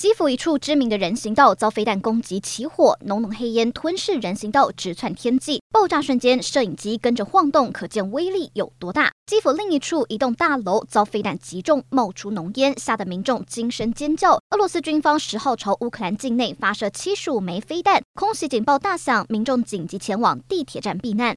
基辅一处知名的人行道遭飞弹攻击起火，浓浓黑烟吞噬人行道，直窜天际。爆炸瞬间，摄影机跟着晃动，可见威力有多大。基辅另一处一栋大楼遭飞弹击中，冒出浓烟，吓得民众惊声尖叫。俄罗斯军方十号朝乌克兰境内发射七十五枚飞弹，空袭警报大响，民众紧急前往地铁站避难。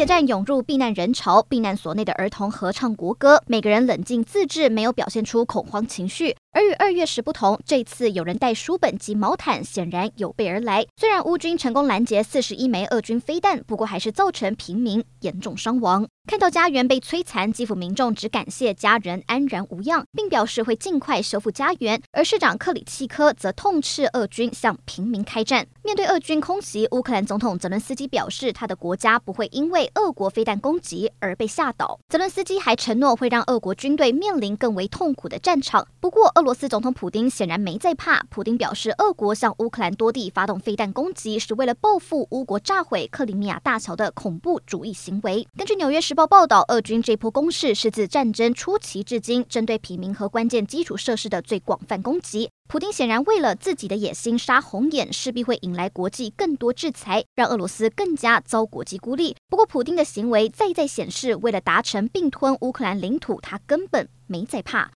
地铁站涌入避难人潮，避难所内的儿童合唱国歌，每个人冷静自制，没有表现出恐慌情绪。而与二月时不同，这次有人带书本及毛毯，显然有备而来。虽然乌军成功拦截四十一枚俄军飞弹，不过还是造成平民严重伤亡。看到家园被摧残，基辅民众只感谢家人安然无恙，并表示会尽快修复家园。而市长克里契科则痛斥俄军向平民开战。面对俄军空袭，乌克兰总统泽伦斯基表示，他的国家不会因为俄国飞弹攻击而被吓倒。泽伦斯基还承诺会让俄国军队面临更为痛苦的战场。不过，俄罗斯总统普丁显然没在怕。普丁表示，俄国向乌克兰多地发动飞弹攻击，是为了报复乌国炸毁克里米亚大桥的恐怖主义行为。根据《纽约时报》报道，俄军这波攻势是自战争初期至今针对平民和关键基础设施的最广泛攻击。普丁显然为了自己的野心杀红眼，势必会引来国际更多制裁，让俄罗斯更加遭国际孤立。不过，普丁的行为再再显示，为了达成并吞乌克兰领土，他根本没在怕。